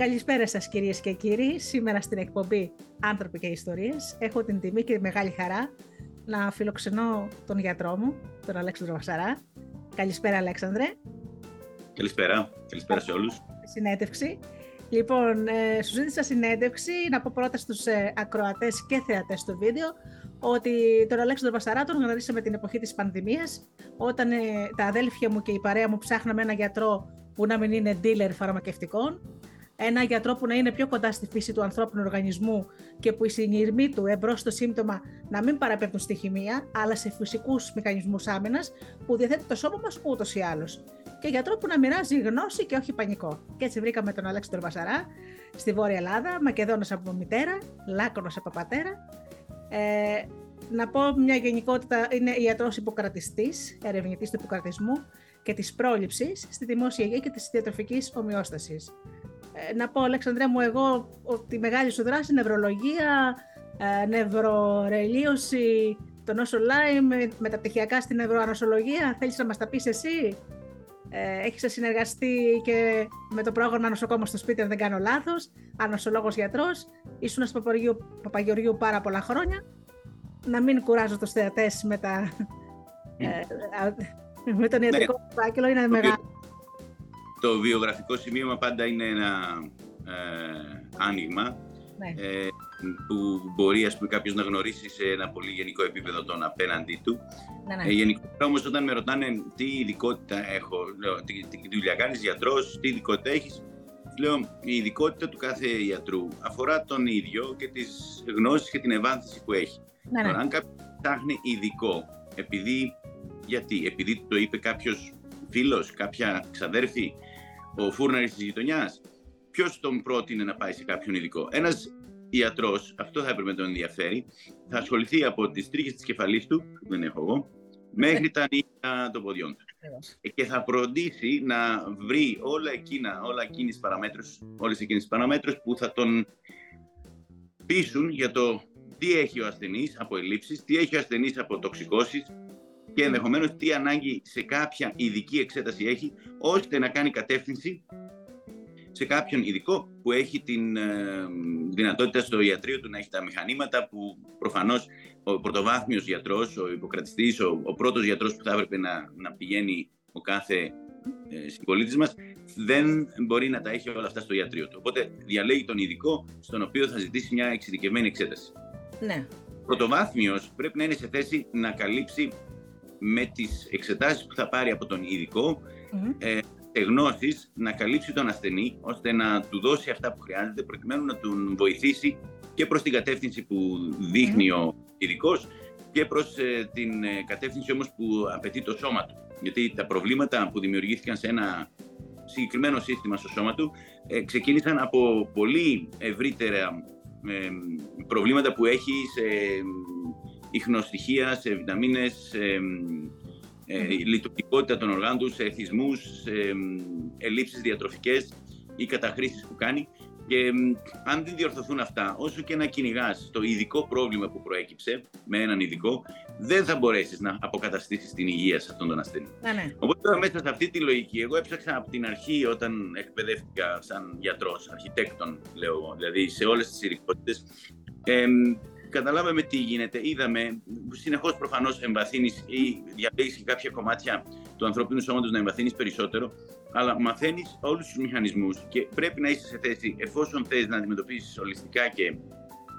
Καλησπέρα σας κυρίες και κύριοι. Σήμερα στην εκπομπή «Άνθρωποι και Ιστορίες» έχω την τιμή και μεγάλη χαρά να φιλοξενώ τον γιατρό μου, τον Αλέξανδρο Βασαρά. Καλησπέρα Αλέξανδρε. Καλησπέρα. Καλησπέρα σε όλους. Συνέντευξη. Λοιπόν, ε, σου ζήτησα συνέντευξη να πω πρώτα στους ε, ακροατές και θεατές του βίντεο ότι τον Αλέξανδρο Βασαρά τον γνωρίσαμε την εποχή της πανδημίας όταν ε, τα αδέλφια μου και η παρέα μου ψάχναμε ένα γιατρό που να μην είναι dealer φαρμακευτικών ένα γιατρό που να είναι πιο κοντά στη φύση του ανθρώπινου οργανισμού και που οι συνειρμοί του εμπρός στο σύμπτωμα να μην παραπέμπτουν στη χημεία, αλλά σε φυσικούς μηχανισμούς άμυνας που διαθέτει το σώμα μας ούτως ή άλλως. Και γιατρό που να μοιράζει γνώση και όχι πανικό. Και έτσι βρήκαμε τον Αλέξανδρο Βασαρά στη Βόρεια Ελλάδα, Μακεδόνας από μητέρα, Λάκωνος από πατέρα. Ε, να πω μια γενικότητα, είναι ιατρός υποκρατιστής, ερευνητής του υποκρατισμού και της πρόληψης στη δημόσια υγεία και της διατροφική ομοιόστασης. Ε, να πω, Αλέξανδρέ μου, εγώ ότι η μεγάλη σου δράση, νευρολογία, ε, νευρορελίωση, το νόσο Lyme, μεταπτυχιακά στην νευροανοσολογία. Θέλεις να μας τα πεις εσύ; Ε, έχεις συνεργαστεί και με το πρόγραμμα νοσοκόμος στο σπίτι, αν δεν κάνω λάθος, ανοσολόγος γιατρός, ήσουν στο Παπαγεωργίου πάρα πολλά χρόνια. Να μην κουράζω τους θεατές με, τα, ε, με τον ιατρικό ναι. φάκελο, είναι μεγάλο το βιογραφικό σημείωμα πάντα είναι ένα ε, άνοιγμα ναι. ε, που μπορεί ας πούμε, κάποιος να γνωρίσει σε ένα πολύ γενικό επίπεδο τον απέναντί του. Ναι, ναι. Ε, γενικότερα όμως όταν με ρωτάνε τι ειδικότητα έχω, λέω, τι, τι, τι δουλειά κάνεις, γιατρός, τι ειδικότητα έχεις, λέω η ειδικότητα του κάθε ιατρού αφορά τον ίδιο και τις γνώσεις και την ευάνθηση που έχει. Ναι, ναι. αν κάποιος ψάχνει ειδικό, επειδή, γιατί, επειδή το είπε κάποιος φίλος, κάποια ξαδέρφη, ο φούρναρης της γειτονιάς, ποιος τον πρότεινε να πάει σε κάποιον ειδικό; Ένας ιατρός, αυτό θα έπρεπε να τον ενδιαφέρει, θα ασχοληθεί από τις τρίχες της κεφαλής του, που δεν έχω εγώ, μέχρι τα νύχια των ποδιών του. Και θα φροντίσει να βρει όλα εκείνα, όλα εκείνες παραμέτρους, όλες εκείνες τις παραμέτρους που θα τον πείσουν για το τι έχει ο ασθενής από ελλείψεις, τι έχει ο ασθενής από τοξικώσεις, και ενδεχομένως τι ανάγκη σε κάποια ειδική εξέταση έχει, ώστε να κάνει κατεύθυνση σε κάποιον ειδικό που έχει την ε, δυνατότητα στο ιατρείο του να έχει τα μηχανήματα που προφανώς ο πρωτοβάθμιος γιατρός, ο υποκρατιστής, ο, ο πρώτος γιατρός που θα έπρεπε να, να πηγαίνει ο κάθε ε, συμπολίτης μας δεν μπορεί να τα έχει όλα αυτά στο ιατρείο του. Οπότε διαλέγει τον ειδικό στον οποίο θα ζητήσει μια εξειδικευμένη εξέταση. Ναι. Πρωτοβάθμιος πρέπει να είναι σε θέση να καλύψει με τις εξετάσεις που θα πάρει από τον ειδικό mm-hmm. ε, γνώσεις να καλύψει τον ασθενή ώστε να του δώσει αυτά που χρειάζεται προκειμένου να τον βοηθήσει και προς την κατεύθυνση που δειχνει ο ειδικός και προς ε, την ε, κατεύθυνση όμως που απαιτεί το σώμα του. Γιατί τα προβλήματα που δημιουργήθηκαν σε ένα συγκεκριμένο σύστημα στο σώμα του ε, ξεκίνησαν από πολύ ευρύτερα προβλήματα που έχει σε ιχνοστοιχεία, σε βιταμίνες, σε ε, λειτουργικότητα των οργάνων τους, σε εθισμούς, σε ελλείψεις διατροφικές ή καταχρήσεις που κάνει. Και αν δεν διορθωθούν αυτά, όσο και να κυνηγάς το ειδικό πρόβλημα που προέκυψε με έναν ειδικό, δεν θα μπορέσεις να αποκαταστήσεις την υγεία σε αυτόν τον ασθενή. Ναι, ναι. Οπότε τώρα μέσα σε αυτή τη λογική, εγώ έψαξα από την αρχή όταν εκπαιδεύτηκα σαν γιατρός, αρχιτέκτον, λέω, δηλαδή σε όλες τις ειδικότητες, ε, καταλάβαμε τι γίνεται. Είδαμε συνεχώς προφανώς εμβαθύνεις ή διαλέγεις κάποια κομμάτια του ανθρώπινου σώματος να εμβαθύνεις περισσότερο, αλλά μαθαίνεις όλους τους μηχανισμούς και πρέπει να είσαι σε θέση, εφόσον θες να αντιμετωπίσεις ολιστικά και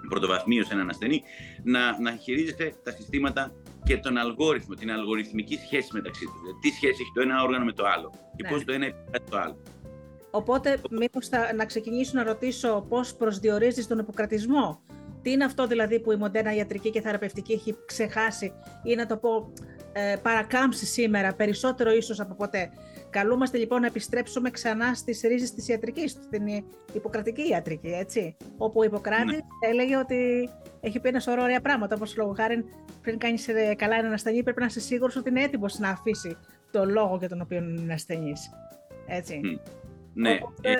πρωτοβαθμίως έναν ασθενή, να, να χειρίζεσαι τα συστήματα και τον αλγόριθμο, την αλγοριθμική σχέση μεταξύ τους. Δηλαδή, τι σχέση έχει το ένα όργανο με το άλλο και ναι. πώς το ένα επηρεάζει το άλλο. Οπότε, μήπως να ξεκινήσω να ρωτήσω πώς προσδιορίζεις τον υποκρατισμό; Τι είναι αυτό δηλαδή που η μοντέρνα ιατρική και θεραπευτική έχει ξεχάσει ή να το πω ε, παρακάμψει σήμερα περισσότερο ίσως από ποτέ; Καλούμαστε λοιπόν να επιστρέψουμε ξανά στις ρίζες της ιατρικής, στην υποκρατική ιατρική, έτσι. Όπου ο Ιπποκράτης ναι. έλεγε ότι έχει πει ένα σωρό ωραία πράγματα, όπως λόγω χάρη πριν κάνεις ε, καλά έναν ασθενή πρέπει να είσαι σίγουρος ότι είναι έτοιμος να αφήσει το λόγο για τον οποίο είναι ασθενής. Έτσι. Ναι, ε,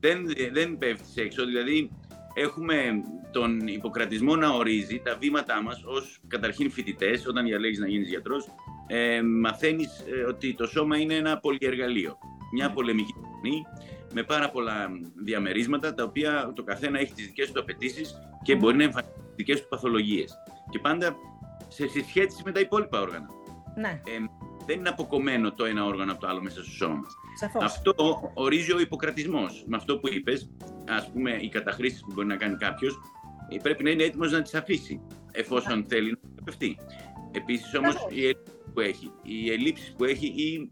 δεν, δεν πέφτεις έξω, δηλαδή έχουμε τον υποκρατισμό να ορίζει τα βήματά μας ως καταρχήν φοιτητές, όταν διαλέγεις να γίνεις γιατρός, ε, μαθαίνεις ε, ότι το σώμα είναι ένα πολυεργαλείο, μια πολεμική τεχνή με πάρα πολλά διαμερίσματα, τα οποία το καθένα έχει τις δικές του απαιτήσεις και μπορεί να εμφανίσει τις δικές του παθολογίες. Και πάντα σε συσχέτιση με τα υπόλοιπα όργανα. Ναι. Ε, δεν είναι αποκομμένο το ένα όργανο από το άλλο μέσα στο σώμα μας. Σαφώς. Αυτό ορίζει ο υποκρατισμός. Με αυτό που είπες, ας πούμε, οι καταχρήσεις που μπορεί να κάνει κάποιος, ε, πρέπει να είναι έτοιμος να τις αφήσει, εφόσον θέλει να θεραπευτεί. Επίσης όμως, οι ελλείψεις που έχει, οι ελλείψεις που έχει ή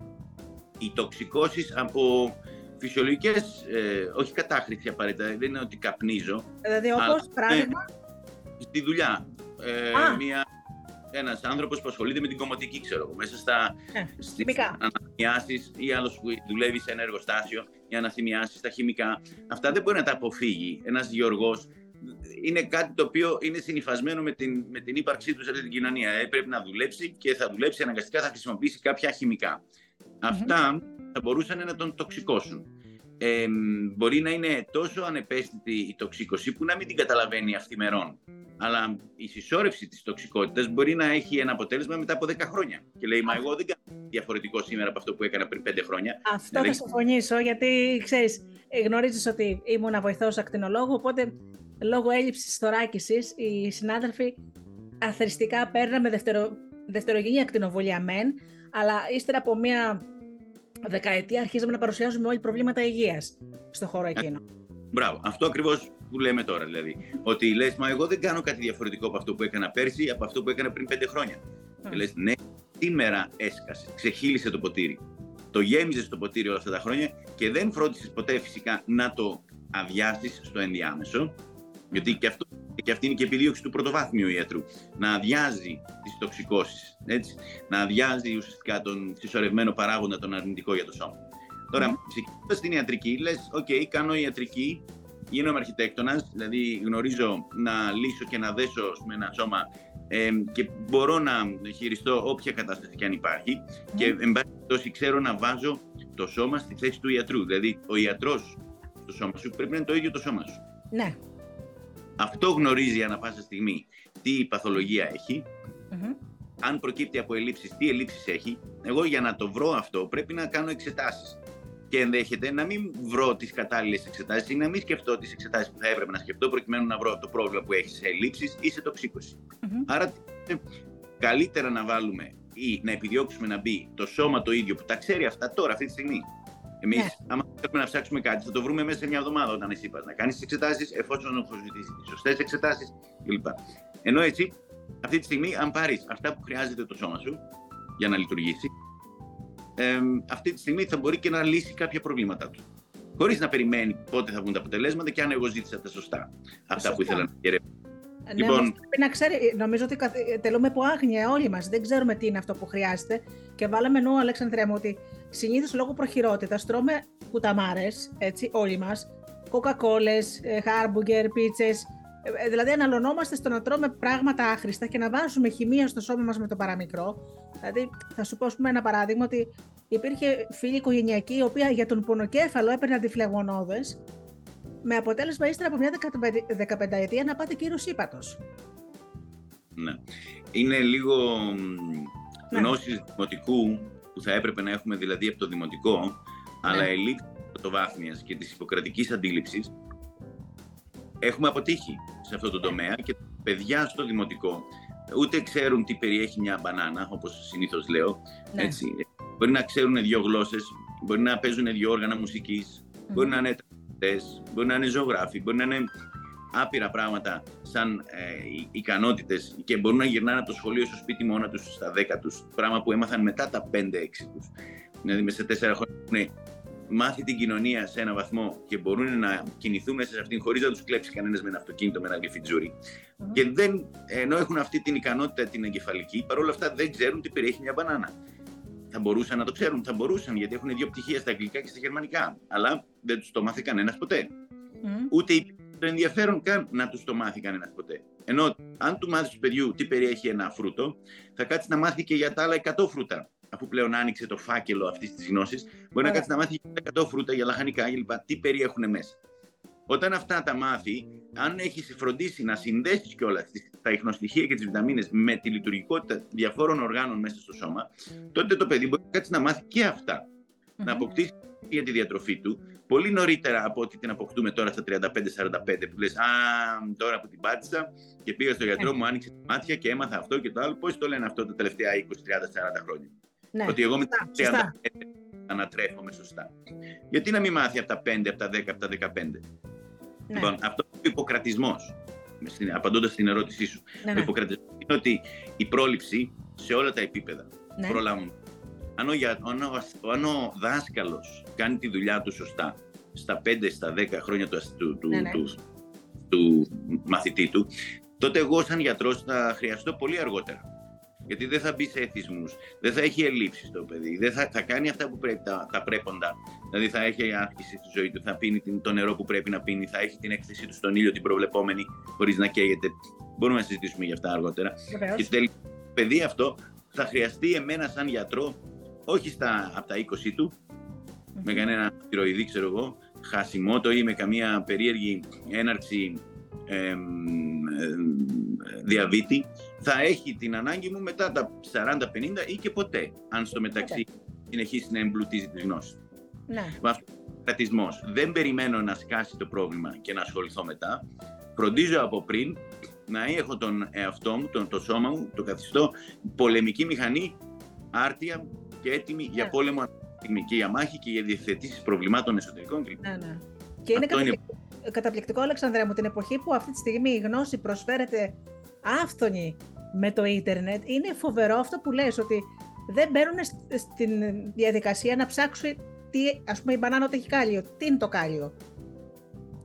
οι τοξικώσεις από φυσιολογικές, ε, όχι κατάχρηση απαραίτητα, δεν είναι ότι καπνίζω. Δηλαδή όπως, πράγμα. Στη δουλειά. Ε, μια ένας άνθρωπος που ασχολείται με την κομματική, ξέρω εγώ, μέσα στα ε, αναθυμιάσεις ή άλλος που δουλεύει σε ένα εργοστάσιο, οι αναθυμιάσεις στα χημικά. Αυτά δεν μπορεί να τα αποφύγει ένας γεωργός. Είναι κάτι το οποίο είναι συνυφασμένο με την, με την ύπαρξή του σε αυτή την κοινωνία. Ε, πρέπει να δουλέψει και θα δουλέψει αναγκαστικά, θα χρησιμοποιήσει κάποια χημικά. Αυτά θα μπορούσαν να τον τοξικώσουν. Ε, μπορεί να είναι τόσο ανεπαίσθητη η τοξίκωση που να μην την καταλαβαίνει αυθημερών αλλά η συσσόρευση της τοξικότητας μπορεί να έχει ένα αποτέλεσμα μετά από 10 χρόνια. Και λέει, μα εγώ δεν κάνω διαφορετικό σήμερα από αυτό που έκανα πριν 5 χρόνια. Αυτό δηλαδή... θα συμφωνήσω, γιατί ξέρεις, γνωρίζεις ότι ήμουν βοηθός ακτινολόγου, οπότε λόγω έλλειψης θωράκισης οι συνάδελφοι αθρηστικά παίρναμε δευτερο... δευτερογενή ακτινοβολία μεν, αλλά ύστερα από μία δεκαετία αρχίζαμε να παρουσιάζουμε όλοι προβλήματα υγείας στο χώρο εκείνο. Μπράβο. Αυτό ακριβώς που λέμε τώρα δηλαδή. Ότι λες, μα εγώ δεν κάνω κάτι διαφορετικό από αυτό που έκανα πέρσι, από αυτό που έκανα πριν πέντε χρόνια. Mm. Και λες, ναι, σήμερα έσκασε, ξεχύλισε το ποτήρι. Το γέμιζες το ποτήρι όλα αυτά τα χρόνια και δεν φρόντισες ποτέ φυσικά να το αδειάσεις στο ενδιάμεσο. Γιατί και, αυτό, και αυτή είναι και επιδίωξη του πρωτοβάθμιου ιατρού. Να αδειάζει τις τοξικώσεις. Να αδειάζει ουσιαστικά τον συσσωρευμένο παράγοντα, τον αρνητικό για το σώμα. Τώρα, mm. ξεκινώντα την ιατρική, λες: OK, κάνω ιατρική, γίνομαι αρχιτέκτονας, δηλαδή γνωρίζω να λύσω και να δέσω με ένα σώμα ε, και μπορώ να χειριστώ όποια κατάσταση και αν υπάρχει. Και εν πάση περιπτώσει, ξέρω να βάζω το σώμα στη θέση του ιατρού. Δηλαδή, ο ιατρός στο σώμα σου πρέπει να είναι το ίδιο το σώμα σου. Ναι. Αυτό γνωρίζει ανά πάσα στιγμή τι παθολογία έχει. Αν προκύπτει από ελλείψεις, τι ελλείψεις έχει. Εγώ για να το βρω αυτό πρέπει να κάνω εξετάσεις και ενδέχεται να μην βρω τις κατάλληλες εξετάσεις ή να μην σκεφτώ τις εξετάσεις που θα έπρεπε να σκεφτώ προκειμένου να βρω το πρόβλημα που έχει σε ελλείψεις ή σε τοξικωση Άρα, καλύτερα να βάλουμε ή να επιδιώξουμε να μπει το σώμα το ίδιο που τα ξέρει αυτά τώρα, αυτή τη στιγμή. Εμείς, yeah. Ναι. άμα θέλουμε να ψάξουμε κάτι, θα το βρούμε μέσα σε μια εβδομάδα όταν εσύ πας να κάνεις τι εξετάσεις, εφόσον έχω ζητήσει τις σωστές εξετάσεις κλπ. Ενώ έτσι, αυτή τη στιγμή, αν πάρεις αυτά που χρειάζεται το σώμα σου για να λειτουργήσει, ε, αυτή τη στιγμή θα μπορεί και να λύσει κάποια προβλήματά του. Χωρίς να περιμένει πότε θα βγουν τα αποτελέσματα και αν εγώ ζήτησα τα σωστά. Αυτά που ήθελα να διερευνήσω. Ναι, λοιπόν... πρέπει να ξέρει, νομίζω ότι τελούμε από άγνοια όλοι μας. Δεν ξέρουμε τι είναι αυτό που χρειάζεται. Και βάλαμε νου, Αλέξανδρε μου, ότι συνήθως λόγω προχειρότητας τρώμε κουταμάρες, έτσι, όλοι μας. Κοκακόλες, χάρμπουγκερ, πίτσες. Δηλαδή, αναλωνόμαστε στο να τρώμε πράγματα άχρηστα και να βάζουμε χημεία στο σώμα μας με το παραμικρό. Δηλαδή, θα σου πω πούμε, ένα παράδειγμα ότι υπήρχε φίλη οικογενειακή η οποία για τον πονοκέφαλο έπαιρνε αντιφλεγονώδε με αποτέλεσμα ύστερα από μια 15 ετία να πάτε κύριο ύπατος. Ναι. Είναι λίγο ναι. γνώση δημοτικού που θα έπρεπε να έχουμε δηλαδή από το δημοτικό, ναι. αλλά ελλείψη πρωτοβάθμιας και της υποκρατικής αντίληψης έχουμε αποτύχει σε αυτό το ναι. τομέα και παιδιά στο δημοτικό ούτε ξέρουν τι περιέχει μια μπανάνα, όπως συνήθως λέω. Ναι. Έτσι. Μπορεί να ξέρουν δύο γλώσσες, μπορεί να παίζουν δύο όργανα μουσικής, μπορεί να είναι τραγουδιστές, μπορεί να είναι ζωγράφοι, μπορεί να είναι άπειρα πράγματα σαν ε, ικανότητες και μπορούν να γυρνάνε από το σχολείο στο σπίτι μόνα τους στα δέκα τους, πράγμα που έμαθαν μετά τα 5-6 τους. Δηλαδή μέσα σε τέσσερα χρόνια μάθει την κοινωνία σε ένα βαθμό και μπορούν να κινηθούν μέσα σε αυτήν χωρίς να τους κλέψει κανένας με ένα αυτοκίνητο, με ένα γλυφιτζούρι. Mm-hmm. Και δεν, ενώ έχουν αυτή την ικανότητα την εγκεφαλική, παρόλα αυτά δεν ξέρουν τι περιέχει μια μπανάνα. Θα μπορούσαν να το ξέρουν, θα μπορούσαν, γιατί έχουν δύο πτυχία στα αγγλικά και στα γερμανικά. Αλλά δεν τους το μάθει κανένας ποτέ. Mm. Ούτε το ενδιαφέρον καν να τους το μάθει κανένας ποτέ. Ενώ αν του μάθεις του παιδιού τι περιέχει ένα φρούτο, θα κάτσεις να μάθει και για τα άλλα 100 φρούτα αφού πλέον άνοιξε το φάκελο αυτής της γνώσης, μπορεί να κάτσεις να μάθεις για 100 φρούτα, για λαχανικά κλπ. Τι περιέχουν μέσα. Όταν αυτά τα μάθει, αν έχεις φροντίσει να συνδέσεις κιόλας τα ιχνοστοιχεία και τις βιταμίνες με τη λειτουργικότητα διαφόρων οργάνων μέσα στο σώμα, τότε το παιδί μπορεί να κάτσεις να μάθει και αυτά. Να αποκτήσει για τη διατροφή του πολύ νωρίτερα από ό,τι την αποκτούμε τώρα στα 35-45 που λες «Α, τώρα που την πάτησα και πήγα στο γιατρό, ναι. μου άνοιξε τα μάτια και έμαθα αυτό και το άλλο». Πώς το λένε αυτό τα τελευταία 20, 30, 40 χρόνια. Ναι. Ότι εγώ με τα 35 ανατρέφομαι σωστά. Γιατί να μην μάθει από τα 5, από τα 10, από τα 15. Ναι. Λοιπόν, αυτός είναι ο υποκρατισμός. Απαντώντας στην ερώτησή σου. Ναι, ναι. Ο υποκρατισμός είναι ότι η πρόληψη σε όλα τα επίπεδα ναι. προλάβουν. Αν ο, αν ο, δάσκαλος κάνει τη δουλειά του σωστά στα 5, στα 10 χρόνια του, του, του, ναι, του, του μαθητή του, τότε εγώ σαν γιατρός θα χρειαστώ πολύ αργότερα. Γιατί δεν θα μπει σε εθισμούς, δεν θα έχει ελλείψεις το παιδί, δεν θα, θα κάνει αυτά που πρέπει, τα, τα πρέποντα. Δηλαδή θα έχει άσκηση στη ζωή του, θα πίνει το νερό που πρέπει να πίνει, θα έχει την έκθεσή του στον ήλιο την προβλεπόμενη, χωρίς να καίγεται. Μπορούμε να συζητήσουμε για αυτά αργότερα. Βεβαίως. Και τελικά το παιδί αυτό θα χρειαστεί εμένα σαν γιατρό, όχι στα, από τα 20 του, με κανένα τυροειδή, ξέρω εγώ, χασιμότο ή με καμία περίεργη έναρξη ε, διαβήτη, θα έχει την ανάγκη μου μετά τα 40-50 ή και ποτέ, αν στο μεταξύ συνεχίσει να εμπλουτίζει τη γνώση. Ναι. Με Δεν περιμένω να σκάσει το πρόβλημα και να ασχοληθώ μετά. Φροντίζω από πριν να έχω τον εαυτό μου, τον, το σώμα μου, το καθιστώ πολεμική μηχανή, άρτια και έτοιμη για ναι. πόλεμο και για μάχη και για διευθετήσεις προβλημάτων εσωτερικών κλπ. Ναι, ναι. Και είναι, καταπληκτικό, είναι καταπληκτικό, Αλεξανδρέα μου, την εποχή που αυτή τη στιγμή η γνώση προσφέρεται άφθονη με το ίντερνετ. Είναι φοβερό αυτό που λες, ότι δεν μπαίνουν στην διαδικασία να ψάξουν τι, ας πούμε, η μπανάνα ότι έχει κάλιο. Τι είναι το κάλιο;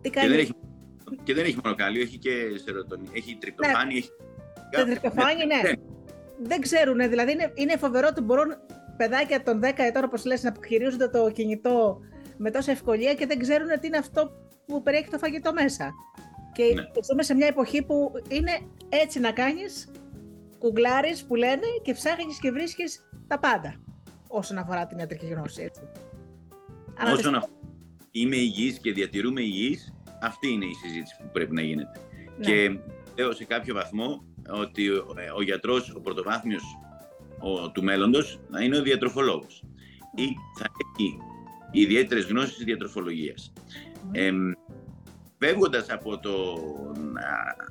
Τι κάλιο. Και δεν έχει, και δεν έχει μόνο κάλιο, έχει και σερωτονί, έχει τριπτοφάνη, ναι. έχει... Το τριπτοφάνη, ναι. ναι. Δεν ξέρουν, δηλαδή είναι, είναι φοβερό ότι μπορούν παιδάκια των 10 ετών, όπως λες, να χειρίζονται το κινητό με τόσα ευκολία και δεν ξέρουν τι είναι αυτό που περιέχει το φαγητό μέσα. Και ναι. ζούμε σε μια εποχή που είναι έτσι να κάνεις, κουγκλάρεις που λένε και ψάχνεις και βρίσκεις τα πάντα όσον αφορά την ιατρική γνώση. Έτσι. Όσον αφορά είμαι υγιής και διατηρούμε υγιής, αυτή είναι η συζήτηση που πρέπει να γίνεται. Ναι. Και λέω σε κάποιο βαθμό ότι ο, ο γιατρός, ο πρωτοβάθμιος ο, του μέλλοντος, θα είναι ο διατροφολόγος. Ή θα έχει ιδιαίτερες γνώσεις διατροφολογίας. Ε, φεύγοντας από τον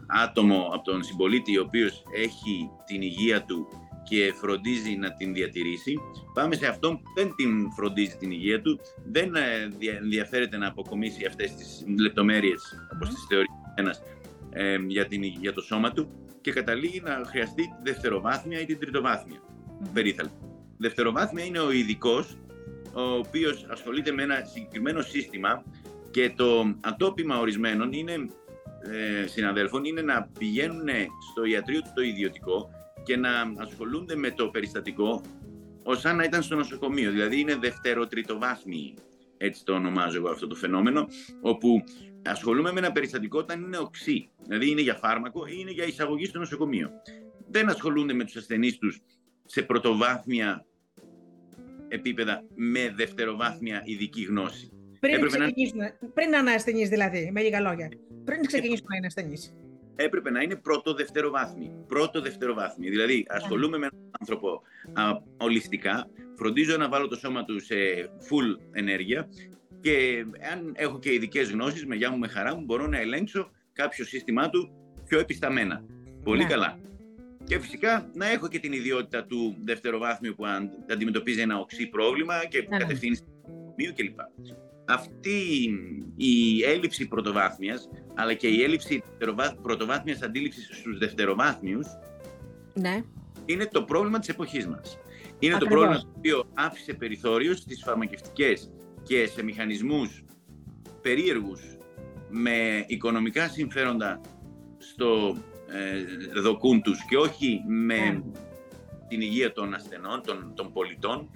άτομο, από τον συμπολίτη ο οποίος έχει την υγεία του και φροντίζει να την διατηρήσει, πάμε σε αυτόν που δεν την φροντίζει την υγεία του, δεν ε, ενδιαφέρεται να αποκομίσει αυτές τις λεπτομέρειες, όπως τις θεωρεί ένας, ε, για, την, για το σώμα του και καταλήγει να χρειαστεί τη δευτεροβάθμια ή την τριτοβάθμια περίθαλψη. Δευτεροβάθμια είναι ο ειδικός, ο οποίος ασχολείται με ένα συγκεκριμένο σύστημα και το ατόπιμα ορισμένων είναι, ε, συναδέλφων είναι να πηγαίνουν στο ιατρείο του το ιδιωτικό και να ασχολούνται με το περιστατικό ως να ήταν στο νοσοκομείο. Δηλαδή είναι δευτερο-τριτοβάθμιοι, έτσι το ονομάζω εγώ αυτό το φαινόμενο, όπου ασχολούμαι με ένα περιστατικό όταν είναι οξύ. Δηλαδή είναι για φάρμακο ή είναι για εισαγωγή στο νοσοκομείο. Δεν ασχολούνται με τους ασθενείς τους σε πρωτοβάθμια επίπεδα με δευτεροβάθμια ειδική γνώση. Πριν, ξεκινήσουν, να... πριν να είναι ασθενής, δηλαδή, με λίγα λόγια. Πριν ξεκινήσουμε να είναι ασθενής. Έπρεπε να είναι πρώτο δευτεροβάθμιο. Πρώτο δευτεροβάθμιο. Δηλαδή, ασχολούμαι με έναν άνθρωπο α, ολιστικά, φροντίζω να βάλω το σώμα του σε full ενέργεια και αν έχω και ειδικές γνώσεις, με γεια μου, με χαρά μου, μπορώ να ελέγξω κάποιο σύστημά του πιο επισταμένα. Πολύ ναι. καλά. Και φυσικά να έχω και την ιδιότητα του δευτεροβάθμιου που αντιμετωπίζει ένα οξύ πρόβλημα και που ναι. κατευθύνει στο κλπ αυτή η έλλειψη πρωτοβάθμιας, αλλά και η έλλειψη πρωτοβάθμιας αντίληψης στους δευτεροβάθμιους, ναι. είναι το πρόβλημα της εποχής μας. Είναι το πρόβλημα το οποίο άφησε περιθώριο στις φαρμακευτικές και σε μηχανισμούς περίεργους με οικονομικά συμφέροντα στο ε, δοκούν τους και όχι με ναι. την υγεία των ασθενών, των, των πολιτών,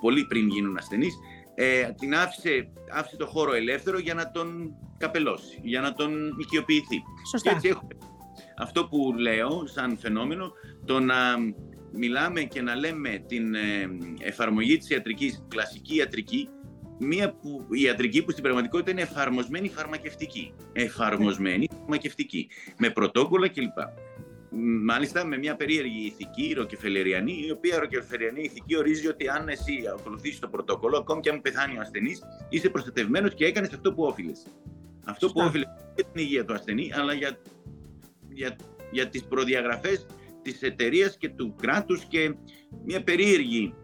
πολύ πριν γίνουν ασθενείς, ε, την άφησε, άφησε το χώρο ελεύθερο για να τον καπελώσει, για να τον οικειοποιηθεί. Σωστά. Και έτσι έχουμε αυτό που λέω σαν φαινόμενο, το να μιλάμε και να λέμε την ε, εφαρμογή της ιατρικής, κλασική ιατρική, μια που, ιατρική που στην πραγματικότητα είναι εφαρμοσμένη φαρμακευτική. Εφαρμοσμένη φαρμακευτική, με πρωτόκολλα κλπ. μάλιστα με μια περίεργη ηθική ροκεφελεριανή, η οποία ροκεφελεριανή ηθική ορίζει ότι αν εσύ ακολουθήσεις το πρωτόκολλο, ακόμη και αν πεθάνει ο ασθενής, είσαι προστατευμένος και έκανες αυτό που όφιλες. Αυτό που όφιλες για την υγεία του ασθενή, αλλά για, για, για τις προδιαγραφές της εταιρείας και του κράτους και μια περίεργη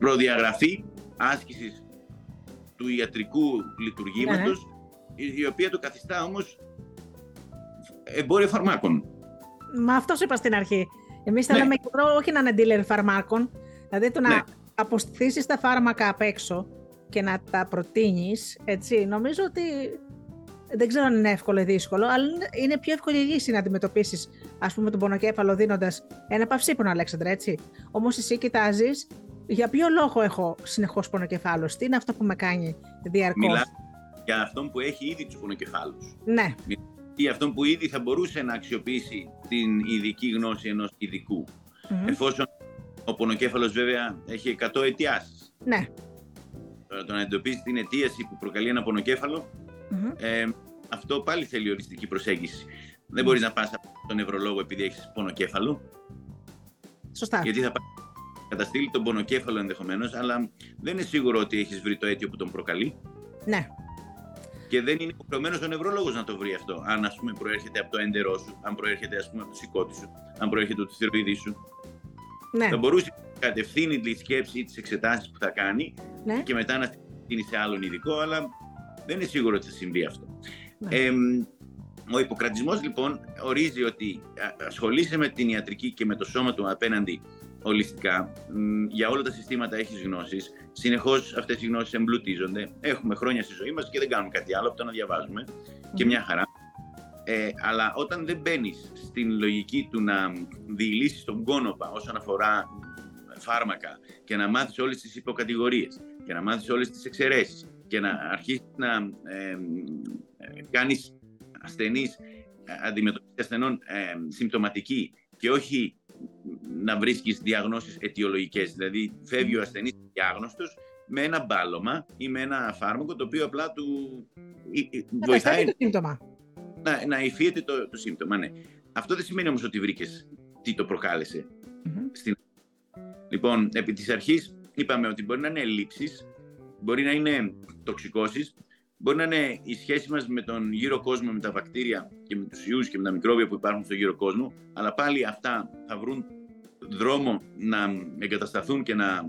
προδιαγραφή άσκησης του ιατρικού λειτουργήματος, ναι. η οποία το καθιστά όμως εμπόριο φαρμάκων. Μα αυτό είπα στην αρχή. Εμείς ναι. θέλαμε όχι να είναι dealer φαρμάκων, δηλαδή το να ναι. αποστηθήσεις τα φάρμακα απ' έξω και να τα προτείνεις, έτσι, νομίζω ότι δεν ξέρω αν είναι εύκολο ή δύσκολο, αλλά είναι πιο εύκολη η λύση να αντιμετωπίσεις, ας πούμε, τον πονοκέφαλο δίνοντας ένα παυσίπονο, Αλέξανδρα, έτσι. Όμως εσύ κοιτάζεις για ποιο λόγο έχω συνεχώς πονοκεφάλου, τι είναι αυτό που με κάνει διαρκώς; Μιλά για αυτόν που έχει ήδη τους πονοκεφάλους. Ναι. Ή αυτόν που ήδη θα μπορούσε να αξιοποιήσει την ειδική γνώση ενός ειδικού. Mm-hmm. Εφόσον ο πονοκέφαλος βέβαια έχει 100 αιτιάσεις. Ναι. Τώρα το να εντοπίσει την αιτίαση που προκαλεί ένα πονοκέφαλο ε, αυτό πάλι θέλει οριστική προσέγγιση. Δεν μπορείς να πας τον νευρολόγο επειδή έχεις πονοκέφαλο. Σωστά. Γιατί θα πάει καταστήλει τον πονοκέφαλο ενδεχομένως, αλλά δεν είναι σίγουρο ότι έχεις βρει το αίτιο που τον προκαλεί. Ναι. Και δεν είναι υποχρεωμένος ο νευρόλογος να το βρει αυτό. Αν ας πούμε, προέρχεται από το έντερό σου, αν προέρχεται ας πούμε, από το σηκώτη σου, αν προέρχεται από το θηροειδή σου. Ναι. Θα μπορούσε να κατευθύνει τη σκέψη ή τις εξετάσεις που θα κάνει ναι. και μετά να την σε άλλον ειδικό, αλλά δεν είναι σίγουρο ότι θα συμβεί αυτό. Ναι. Ε, ο υποκρατισμός λοιπόν ορίζει ότι ασχολείσαι με την ιατρική και με το σώμα του απέναντι ολιστικά. Για όλα τα συστήματα έχεις γνώσεις. Συνεχώς αυτές οι γνώσεις εμπλουτίζονται. Έχουμε χρόνια στη ζωή μας και δεν κάνουμε κάτι άλλο από το να διαβάζουμε. Και μια χαρά. Ε, αλλά όταν δεν μπαίνεις στην λογική του να διηλύσεις τον κόνοπα όσον αφορά φάρμακα και να μάθεις όλες τις υποκατηγορίες και να μάθεις όλες τις εξαιρέσεις και να αρχίσεις να ε, ε, κάνεις ασθενείς, αντιμετωπίση ασθενών ε, συμπτωματική και όχι να βρίσκεις διαγνώσεις αιτιολογικές. Δηλαδή φεύγει ο ασθενής διάγνωστος με ένα μπάλωμα ή με ένα φάρμακο το οποίο απλά του βοηθάει το σύμπτωμα. να, να υφίεται το, το σύμπτωμα. Ναι. Αυτό δεν σημαίνει όμως ότι βρήκες τι το προκάλεσε. Στην... Λοιπόν, επί της αρχής είπαμε ότι μπορεί να είναι ελλείψεις, μπορεί να είναι τοξικώσεις, μπορεί να είναι η σχέση μας με τον γύρο κόσμο, με τα βακτήρια και με τους ιούς και με τα μικρόβια που υπάρχουν στον γύρο κόσμο, αλλά πάλι αυτά θα βρουν δρόμο να εγκατασταθούν και να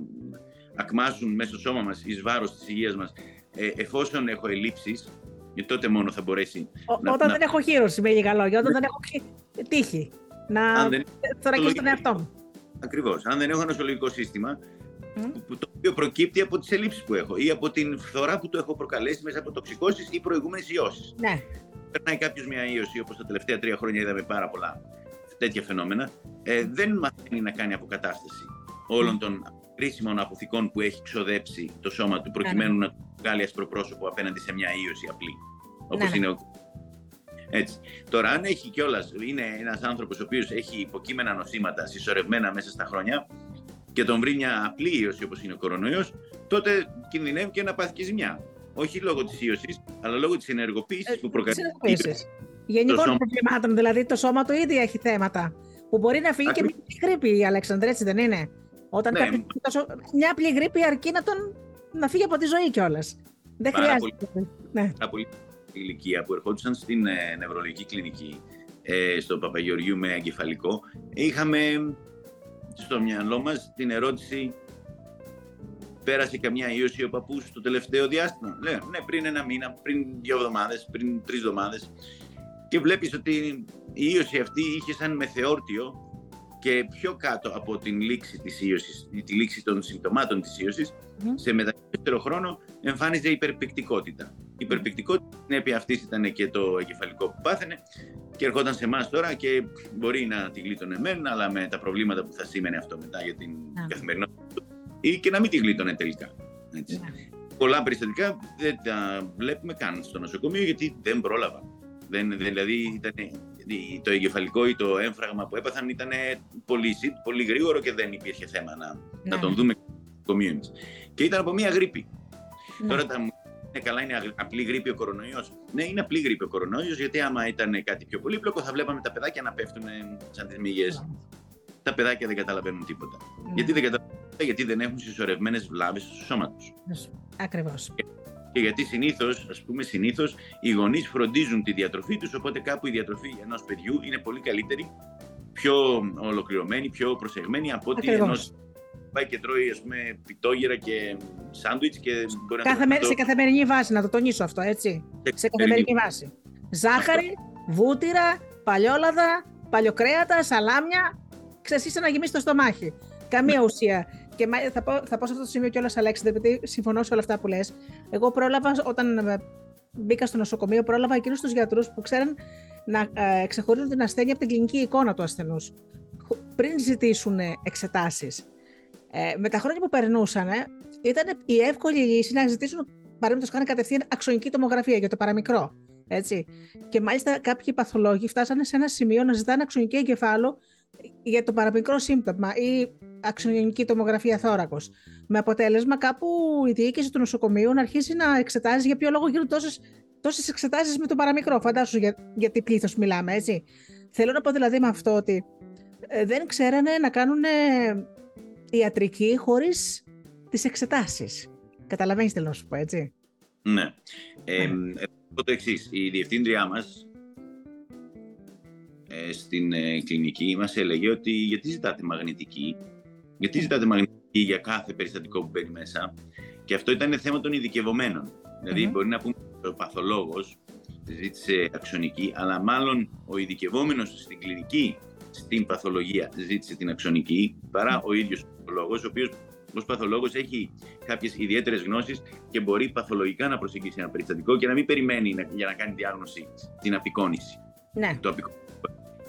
ακμάσουν μέσα στο σώμα μας εις βάρος της υγείας μας ε, εφόσον έχω ελλείψεις και τότε μόνο θα μπορέσει να, Όταν δεν έχω χείρωση με λίγα λόγια, όταν δεν έχω τύχη να θωρακίσω τον εαυτό μου. Ακριβώς. Αν δεν έχω ένα ζωολογικό σύστημα, που, το οποίο προκύπτει από τις ελλείψεις που έχω ή από την φθορά που το έχω προκαλέσει μέσα από τοξικώσεις ή προηγούμενες ιώσεις. Ναι. Περνάει κάποιος μια ίωση, όπως τα τελευταία τρία χρόνια είδαμε πάρα πολλά τέτοια φαινόμενα, ε, δεν μαθαίνει να κάνει αποκατάσταση όλων των κρίσιμων αποθηκών που έχει ξοδέψει το σώμα του προκειμένου ναι, ναι. να βγάλει ασπροπρόσωπο απέναντι σε μια ίωση απλή. Όπως ναι, είναι ο έτσι. Τώρα, αν έχει κιόλας, είναι ένας άνθρωπος ο οποίος έχει υποκείμενα νοσήματα συσσωρευμένα μέσα στα χρόνια, και τον βρει μια απλή ίωση όπως είναι ο κορονοϊός, τότε κινδυνεύει και να πάθει και ζημιά. Όχι λόγω της ίωσης, αλλά λόγω της ενεργοποίησης που προκαλεί. Γενικών προβλημάτων, δηλαδή το σώμα του ήδη έχει θέματα. Που μπορεί να φύγει και μια γρήπη, η Αλέξανδρε, έτσι δεν είναι; Όταν ναι. τόσο... μια απλή γρήπη αρκεί να, τον... να φύγει από τη ζωή κιόλας. Δεν χρειάζεται. Πολύ... Ναι. πολύ ηλικία που ερχόντουσαν στην ε, νευρολογική κλινική ε, στο Παπαγεωργίου με εγκεφαλικό, είχαμε στο μυαλό μας την ερώτηση πέρασε καμιά ίωση ο παππούς το τελευταίο διάστημα. Λέω, ναι, πριν ένα μήνα, πριν δύο εβδομάδες, πριν τρεις εβδομάδες. Και βλέπεις ότι η ίωση αυτή είχε σαν μεθεόρτιο και πιο κάτω από την λήξη της ίωσης, τη λήξη των συμπτωμάτων της ίωσης, σε μεταγύτερο χρόνο εμφάνιζε υπερπικτικότητα. Η υπερπικτικότητα συνέπεια αυτής ήταν και το εγκεφαλικό που πάθαινε και ερχόταν σε εμάς τώρα και μπορεί να τη γλίτωνε μεν, αλλά με τα προβλήματα που θα σήμαινε αυτό μετά για την yeah. καθημερινότητα ή και να μην τη γλίτωνε τελικά. Έτσι. Πολλά περιστατικά δεν τα βλέπουμε καν στο νοσοκομείο γιατί δεν πρόλαβαν. Δεν, δηλαδή ήταν, το εγκεφαλικό ή το έμφραγμα που έπαθαν ήταν πολύ, πολύ γρήγορο και δεν υπήρχε θέμα να, να τον δούμε στο νοσοκομείο Και ήταν από μία γρήπη. Τώρα τα, είναι καλά, είναι απλή γρήπη ο κορονοϊός. Ναι, είναι απλή γρήπη ο κορονοϊός, γιατί άμα ήταν κάτι πιο πολύπλοκο, θα βλέπαμε τα παιδάκια να πέφτουν σαν τις μυγές. Τα παιδάκια δεν καταλαβαίνουν τίποτα. Ναι. Γιατί δεν καταλαβαίνουν γιατί δεν έχουν συσσωρευμένες βλάβες στο σώμα τους. Ακριβώς. Και γιατί συνήθως, ας πούμε, συνήθως οι γονείς φροντίζουν τη διατροφή τους, οπότε κάπου η διατροφή ενός παιδιού είναι πολύ καλύτερη, πιο ολοκληρωμένη, πιο προσεγμένη από ότι ενός πάει και τρώει ας πούμε, πιτόγυρα και σάντουιτς και μπορεί Κάθε να το... Σε καθημερινή βάση, να το τονίσω αυτό, έτσι. Σε, σε καθημερινή βάση. Ζάχαρη, βούτυρα, παλιόλαδα, παλιοκρέατα, σαλάμια. Ξέρεις, να γεμίσεις το στομάχι. Καμία ναι. ουσία. Και θα πω, θα πω σε αυτό το σημείο κιόλας, Αλέξη, επειδή συμφωνώ σε όλα αυτά που λες. Εγώ πρόλαβα όταν μπήκα στο νοσοκομείο, πρόλαβα εκείνους τους γιατρούς που ξέραν να ε, ξεχωρίζουν την ασθένεια από την κλινική εικόνα του ασθενούς. Πριν ζητήσουν εξετάσεις. Ε, με τα χρόνια που περνούσαν, ήταν η εύκολη λύση να ζητήσουν παραδείγματο χάρη κατευθείαν αξονική τομογραφία για το παραμικρό. Έτσι. Και μάλιστα κάποιοι παθολόγοι φτάσανε σε ένα σημείο να ζητάνε αξονική εγκεφάλου για το παραμικρό σύμπτωμα ή αξονική τομογραφία θώρακο. Με αποτέλεσμα κάπου η διοίκηση του νοσοκομείου να αρχίσει να εξετάζει για ποιο λόγο γίνουν τόσες εξετάσεις με το παραμικρό. Φαντάσου για, για τι πλήθος μιλάμε, έτσι. Θέλω να πω δηλαδή με αυτό ότι ε, δεν ξέρανε να κάνουν ιατρική χωρίς τις εξετάσεις. Καταλαβαίνεις τι να σου πω, έτσι. Ναι. Ε, το εξής. Η διευθύντριά μας ε, στην ε, κλινική μας έλεγε ότι γιατί ζητάτε μαγνητική, γιατί ζητάτε μαγνητική για κάθε περιστατικό που μπαίνει μέσα; Και αυτό ήταν θέμα των ειδικευομένων. Δηλαδή μπορεί να πούμε ότι ο παθολόγος ζήτησε αξονική, αλλά μάλλον ο ειδικευόμενος στην κλινική, στην παθολογία ζήτησε την αξονική παρά ο ίδιος παθολόγος, ο οποίος ως παθολόγος έχει κάποιες ιδιαίτερες γνώσεις και μπορεί παθολογικά να προσεγγίσει ένα περιστατικό και να μην περιμένει για να κάνει διάγνωση την απεικόνηση. Ναι. Το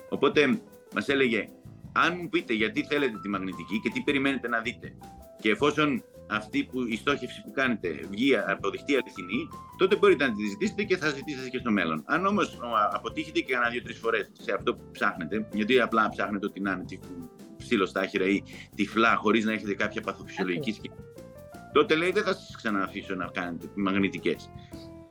Οπότε μας έλεγε, αν μου πείτε γιατί θέλετε τη μαγνητική και τι περιμένετε να δείτε, και εφόσον αυτή που, η στόχευση που κάνετε βγει, αποδειχτεί αληθινή, τότε μπορείτε να τη ζητήσετε και θα ζητήσετε και στο μέλλον. Αν όμως αποτύχετε και ένα δύο-τρει φορές σε αυτό που ψάχνετε, γιατί απλά ψάχνετε ότι να είναι ψήλος στάχυρα ή τυφλά χωρίς να έχετε κάποια παθοφυσιολογική σκέψη, τότε λέει δεν θα σας ξανααφήσω να κάνετε μαγνητικές.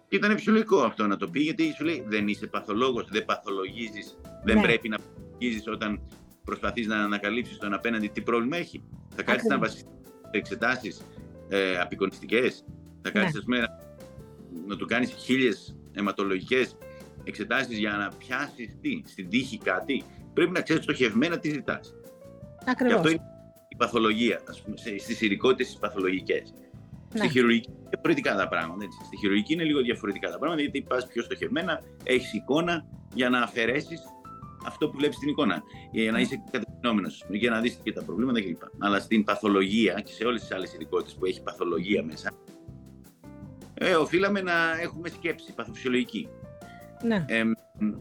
Και ήταν φυσιολογικό αυτό να το πει, γιατί σου λέει δεν είσαι παθολόγος, δεν παθολογίζεις, δεν ναι. πρέπει να παθολογίζεις όταν προσπαθείς να ανακαλύψεις τον απέναντι τι πρόβλημα έχει. Θα κάτσεις να βασιστείς σε εξετάσεις ε, απεικονιστικές, θα κάτσει ναι. να του κάνεις χίλιες αιματολογικές εξετάσεις για να πιάσεις τι, στην τύχη κάτι. Πρέπει να ξέρεις στοχευμένα τι ζητάς. Ακριβώς. Και αυτό είναι η παθολογία, ας πούμε, στις ειδικότητες τις παθολογικές. Ναι. Στη χειρουργική είναι διαφορετικά τα πράγματα. Έτσι. Στη χειρουργική είναι λίγο διαφορετικά τα πράγματα, γιατί πας πιο στοχευμένα, έχεις εικόνα για να αφαιρέσεις αυτό που βλέπεις στην εικόνα. Για να ναι. είσαι κατευθυνόμενο, για να δεις και τα προβλήματα κλπ. Αλλά στην παθολογία και σε όλες τις άλλες ειδικότητες που έχει παθολογία μέσα, ε, οφείλαμε να έχουμε σκέψη παθοφυσιολογική. Ναι. Ε,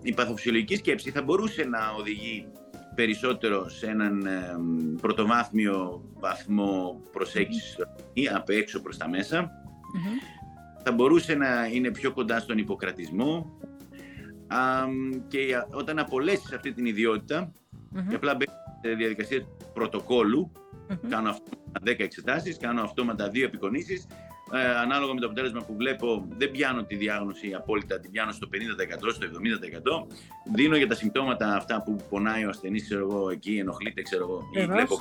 η παθοφυσιολογική σκέψη θα μπορούσε να οδηγεί περισσότερο σε έναν ε, πρωτοβάθμιο βαθμό προσέγγισης ή απ' έξω προς τα μεσα Θα μπορούσε να είναι πιο κοντά στον υποκρατισμό και όταν απολέσεις αυτή την ιδιότητα και απλά μπαίνεις σε διαδικασία πρωτοκόλλου, κάνω αυτόματα 10 εξετάσεις, κάνω αυτόματα 2 επικονίσεις, ε, ανάλογα με το αποτέλεσμα που βλέπω, δεν πιάνω τη διάγνωση απόλυτα, την πιάνω στο 50%, στο 70%. Δίνω για τα συμπτώματα αυτά που πονάει ο ασθενής, ξέρω εγώ, εκεί ενοχλείται, ξέρω εγώ, ή βλέπω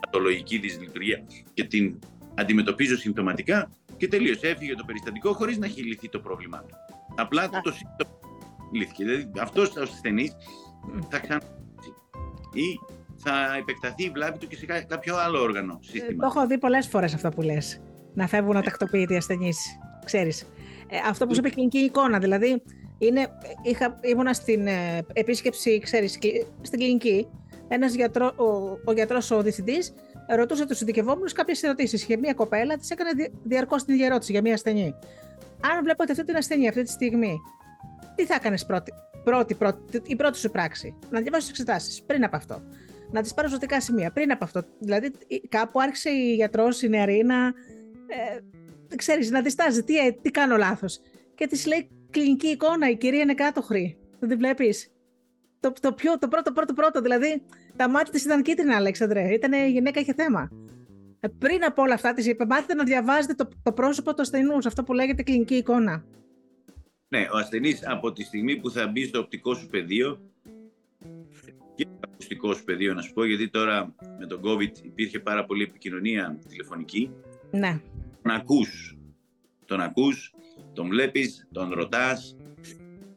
πατολογική δυσλειτουργία και την αντιμετωπίζω συμπτωματικά και τελείως. Έφυγε το περιστατικό χωρίς να έχει λυθεί το πρόβλημά του. Απλά το σύμπτωμα λύθηκε. Δηλαδή αυτός ο ασθενής θα ξαναρχίσει ή θα επεκταθεί η βλάβη του και σε κάποιο άλλο όργανο σύστημα. Ε, το έχω δει πολλές φορές αυτό που λες να φεύγουν ατακτοποιητοί ασθενείς. Ξέρεις. Ε, αυτό που σου είπε κλινική εικόνα, δηλαδή είναι, είχα, ήμουνα στην ε, επίσκεψη, ξέρεις, στην κλινική. Ένας γιατρό, ο, ο γιατρός, ο διευθυντής, ρωτούσε τους ειδικευόμενους κάποιες ερωτήσεις. Είχε μία κοπέλα, τη έκανε διαρκώς την ίδια ερώτηση για μία ασθενή. Αν βλέπετε αυτή την ασθενή αυτή τη στιγμή, τι θα έκανες πρώτη, πρώτη, πρώτη, η πρώτη σου πράξη, να διαβάσεις τις εξετάσεις πριν από αυτό. Να τις πάρει ζωτικά σημεία πριν από αυτό. Δηλαδή, κάπου άρχισε η γιατρός, η νεαρή, να ε, ξέρεις, να διστάζει, τι, ε, τι κάνω λάθος. Και της λέει κλινική εικόνα, η κυρία είναι κάτωχρη. Δεν τη βλέπεις. Το, το, πιο, το πρώτο, πρώτο, πρώτο, δηλαδή τα μάτια της ήταν κίτρινα, Αλέξανδρε. Ήταν η γυναίκα είχε θέμα. Ε, πριν από όλα αυτά, της είπε, μάθετε να διαβάζετε το, το πρόσωπο του ασθενού, αυτό που λέγεται κλινική εικόνα. Ναι, ο ασθενής από τη στιγμή που θα μπει στο οπτικό σου πεδίο και το ακουστικό σου πεδίο, να σου πω, γιατί τώρα με τον COVID υπήρχε πάρα πολύ επικοινωνία τηλεφωνική. Ναι. Τον ακούς, τον ακούς, τον βλέπεις, τον ρωτάς,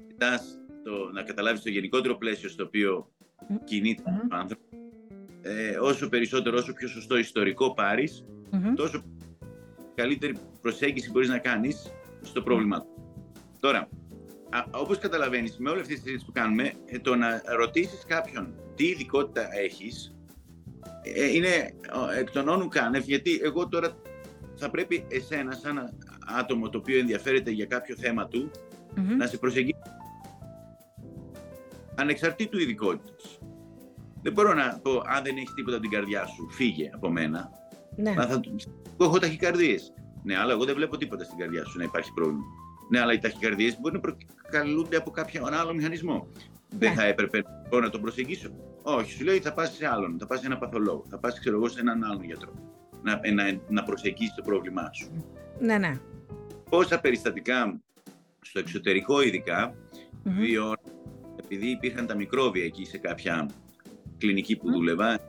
κοιτάς το, να καταλάβεις το γενικότερο πλαίσιο στο οποίο κινείται mm-hmm. ο άνθρωπος. Ε, όσο περισσότερο, όσο πιο σωστό ιστορικό πάρεις, τόσο καλύτερη προσέγγιση μπορείς να κάνεις στο πρόβλημά του. Τώρα, όπως καταλαβαίνεις, με όλη αυτή τη συζήτηση που κάνουμε, ε, το να ρωτήσεις κάποιον τι ειδικότητα έχεις, ε, είναι εκ των όνων κάνευ, γιατί εγώ τώρα θα πρέπει εσένα, σαν άτομο το οποίο ενδιαφέρεται για κάποιο θέμα του, να σε προσεγγίσει ανεξαρτήτου ειδικότητας. Δεν μπορώ να πω, αν δεν έχεις τίποτα την καρδιά σου, φύγε από μένα. Ναι. θα, εγώ έχω ταχυκαρδίες. Ναι, αλλά εγώ δεν βλέπω τίποτα στην καρδιά σου να υπάρχει πρόβλημα. Ναι, αλλά οι ταχυκαρδίες μπορεί να προκαλούνται από κάποιο άλλο μηχανισμό. Ναι. Δεν θα έπρεπε να τον προσεγγίσω. Όχι, σου λέει θα πας σε άλλον, θα πας σε ένα παθολόγο, θα πας ξέρω εγώ σε έναν άλλον γιατρό. Να, να, να προσεγγίσεις το πρόβλημά σου. Ναι, ναι. Πόσα περιστατικά στο εξωτερικό ειδικά, mm-hmm. επειδή υπήρχαν τα μικρόβια εκεί σε κάποια κλινική που δούλευα, ε,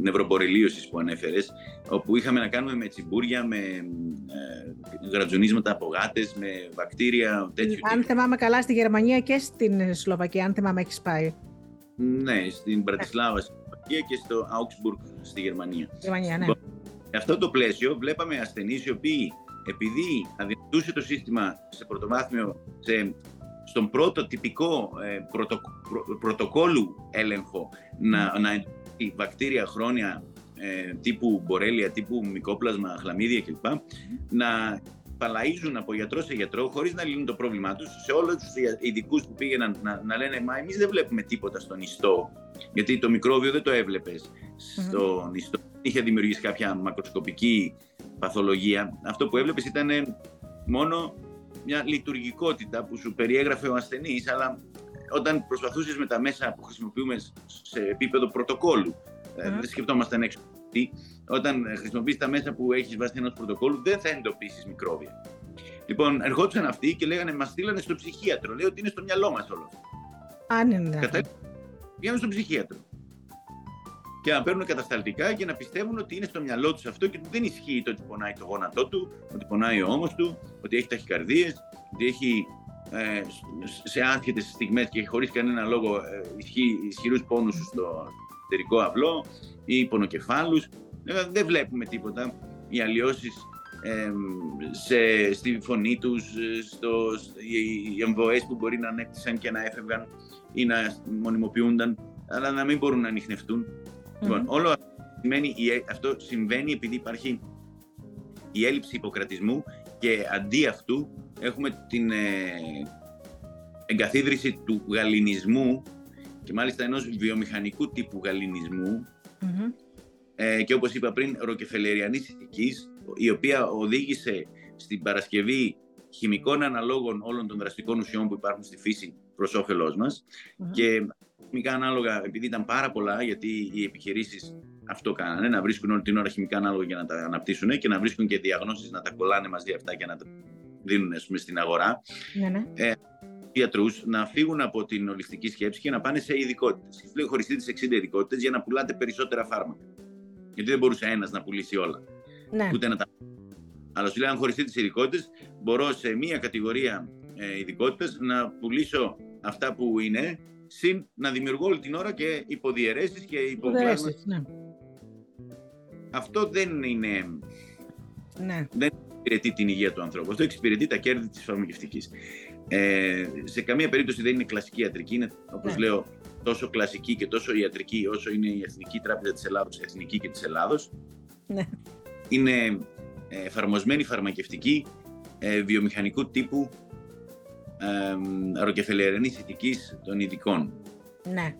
νευροπορελίωσης που ανέφερες, όπου είχαμε να κάνουμε με τσιμπούρια, με ε, γρατζουνίσματα από γάτες, με βακτήρια, τέτοιου Αν θυμάμαι καλά, στη Γερμανία και στην Σλοβακία, αν θυμάμαι έχεις πάει. Ναι, στην Πρατισλάβα στη Σλοβακία και στο Augsburg στη Γερμανία. Γερμανία, ναι. Λοιπόν, σε αυτό το πλαίσιο βλέπαμε ασθενείς οι οποίοι επειδή αδυνατούσε το σύστημα σε πρωτομάθημιο, σε στον πρώτο τυπικό ε, πρωτο, πρωτοκόλλου έλεγχο να, να βακτήρια χρόνια ε, τύπου μπορέλια, τύπου μικόπλασμα, χλαμίδια κλπ. Να παλαίζουν από γιατρό σε γιατρό χωρίς να λύνουν το πρόβλημά τους σε όλους τους ειδικούς που πήγαιναν να, να λένε Μα εμείς δεν βλέπουμε τίποτα στον ιστό. Γιατί το μικρόβιο δεν το έβλεπες στον ιστό. Είχε δημιουργήσει κάποια μακροσκοπική παθολογία. Αυτό που έβλεπες ήταν μόνο μια λειτουργικότητα που σου περιέγραφε ο ασθενής, αλλά όταν προσπαθούσες με τα μέσα που χρησιμοποιούμε σε επίπεδο πρωτοκόλλου, mm. δεν σκεφτόμασταν έξω τι, όταν χρησιμοποιείς τα μέσα που έχεις βάσει ενός πρωτοκόλλου, δεν θα εντοπίσεις μικρόβια. Λοιπόν, ερχόντουσαν αυτοί και λέγανε, μας στείλανε στο ψυχίατρο. Λέω ότι είναι στο μυαλό μας όλο αυτό. Αν είναι. Κατά... Πήγαμε στον ψυχίατρο και να παίρνουν κατασταλτικά και να πιστεύουν ότι είναι στο μυαλό τους αυτό και ότι δεν ισχύει το ότι πονάει το γόνατό του, ότι πονάει ο ώμος του, ότι έχει ταχυκαρδίες, ότι έχει ε, σε άσχετες στιγμές και χωρίς κανένα λόγο ε, ισχυρούς πόνους στο εταιρικό αυλό ή πονοκεφάλους. Ε, δεν βλέπουμε τίποτα. Οι αλλοιώσεις ε, στη φωνή τους, στο, οι εμβοές που μπορεί να ανέπτυσαν και να έφευγαν ή να μονιμοποιούνταν, αλλά να μην μπορούν να ανοιχνευτούν. Λοιπόν, όλο σημαίνει, αυτό συμβαίνει επειδή υπάρχει η έλλειψη υποκρατισμού και αντί αυτού έχουμε την ε, εγκαθίδρυση του γαλινισμού και μάλιστα ενός βιομηχανικού τύπου ε, και όπως είπα πριν ροκεφελεριανής ηθικής η οποία οδήγησε στην παρασκευή χημικών αναλόγων όλων των δραστικών ουσιών που υπάρχουν στη φύση προς όφελός μας. Και χημικά ανάλογα, επειδή ήταν πάρα πολλά, γιατί οι επιχειρήσεις αυτό κάνανε, να βρίσκουν όλη την ώρα χημικά ανάλογα για να τα αναπτύσσουν και να βρίσκουν και διαγνώσεις να τα κολλάνε μαζί αυτά και να τα δίνουν πούμε, στην αγορά. Ναι, ναι. Ε, γιατρούς να φύγουν από την ολιστική σκέψη και να πάνε σε ειδικότητες. Λέει χωριστεί τις 60 ειδικότητες για να πουλάτε περισσότερα φάρμακα. Γιατί δεν μπορούσε ένας να πουλήσει όλα. Ναι. Ούτε να τα. Αλλά σου λέει, αν χωριστεί τις ειδικότητες, μπορώ σε μία κατηγορία ε, ειδικότητες να πουλήσω αυτά που είναι συν να δημιουργώ όλη την ώρα και υποδιαιρέσεις και υποκλάσματα. Ναι. Αυτό δεν είναι... Ναι. Δεν εξυπηρετεί την υγεία του ανθρώπου. Αυτό εξυπηρετεί τα κέρδη της φαρμακευτικής. Ε, σε καμία περίπτωση δεν είναι κλασική ιατρική. Είναι, όπως ναι. λέω, τόσο κλασική και τόσο ιατρική όσο είναι η Εθνική Τράπεζα της Ελλάδος, Εθνική και της Ελλάδος. Ναι. Είναι ε, εφαρμοσμένη φαρμακευτική ε, βιομηχανικού τύπου αεροκεφαλαιερενής ηθικής των ειδικών ναι.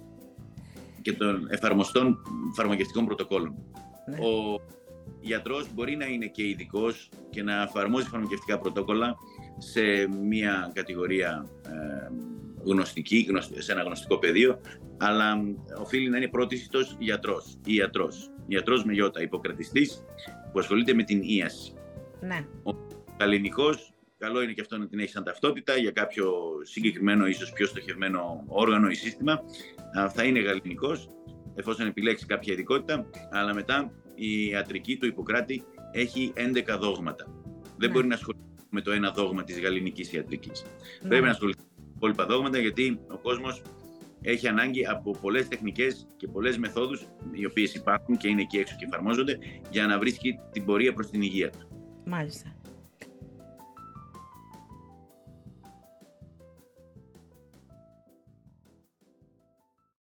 και των εφαρμοστών φαρμακευτικών πρωτοκόλων. Ναι. Ο γιατρός μπορεί να είναι και ειδικός και να εφαρμόζει φαρμακευτικά πρωτόκολλα σε μια κατηγορία γνωστική, σε ένα γνωστικό πεδίο, αλλά οφείλει να είναι πρώτης γιατρός ή ιατρός. ιατρός με γιώτα, υποκρατιστής, που ασχολείται με την ίαση. Ναι. Ο καλλινικός, καλό είναι και αυτό να την έχει σαν ταυτότητα για κάποιο συγκεκριμένο, ίσως πιο στοχευμένο όργανο ή σύστημα. Θα είναι γαλλινικός, εφόσον επιλέξει κάποια ειδικότητα, αλλά μετά η ιατρική του Ιπποκράτη έχει 11 δόγματα. Δεν ναι. μπορεί να ασχοληθεί με το ένα δόγμα της γαλλινικής ιατρικής. Ναι. Πρέπει να ασχοληθεί με υπόλοιπα δόγματα, γιατί ο κόσμος έχει ανάγκη από πολλές τεχνικές και πολλές μεθόδους, οι οποίες υπάρχουν και είναι εκεί έξω και εφαρμόζονται, για να βρίσκει την πορεία προς την υγεία του. Μάλιστα.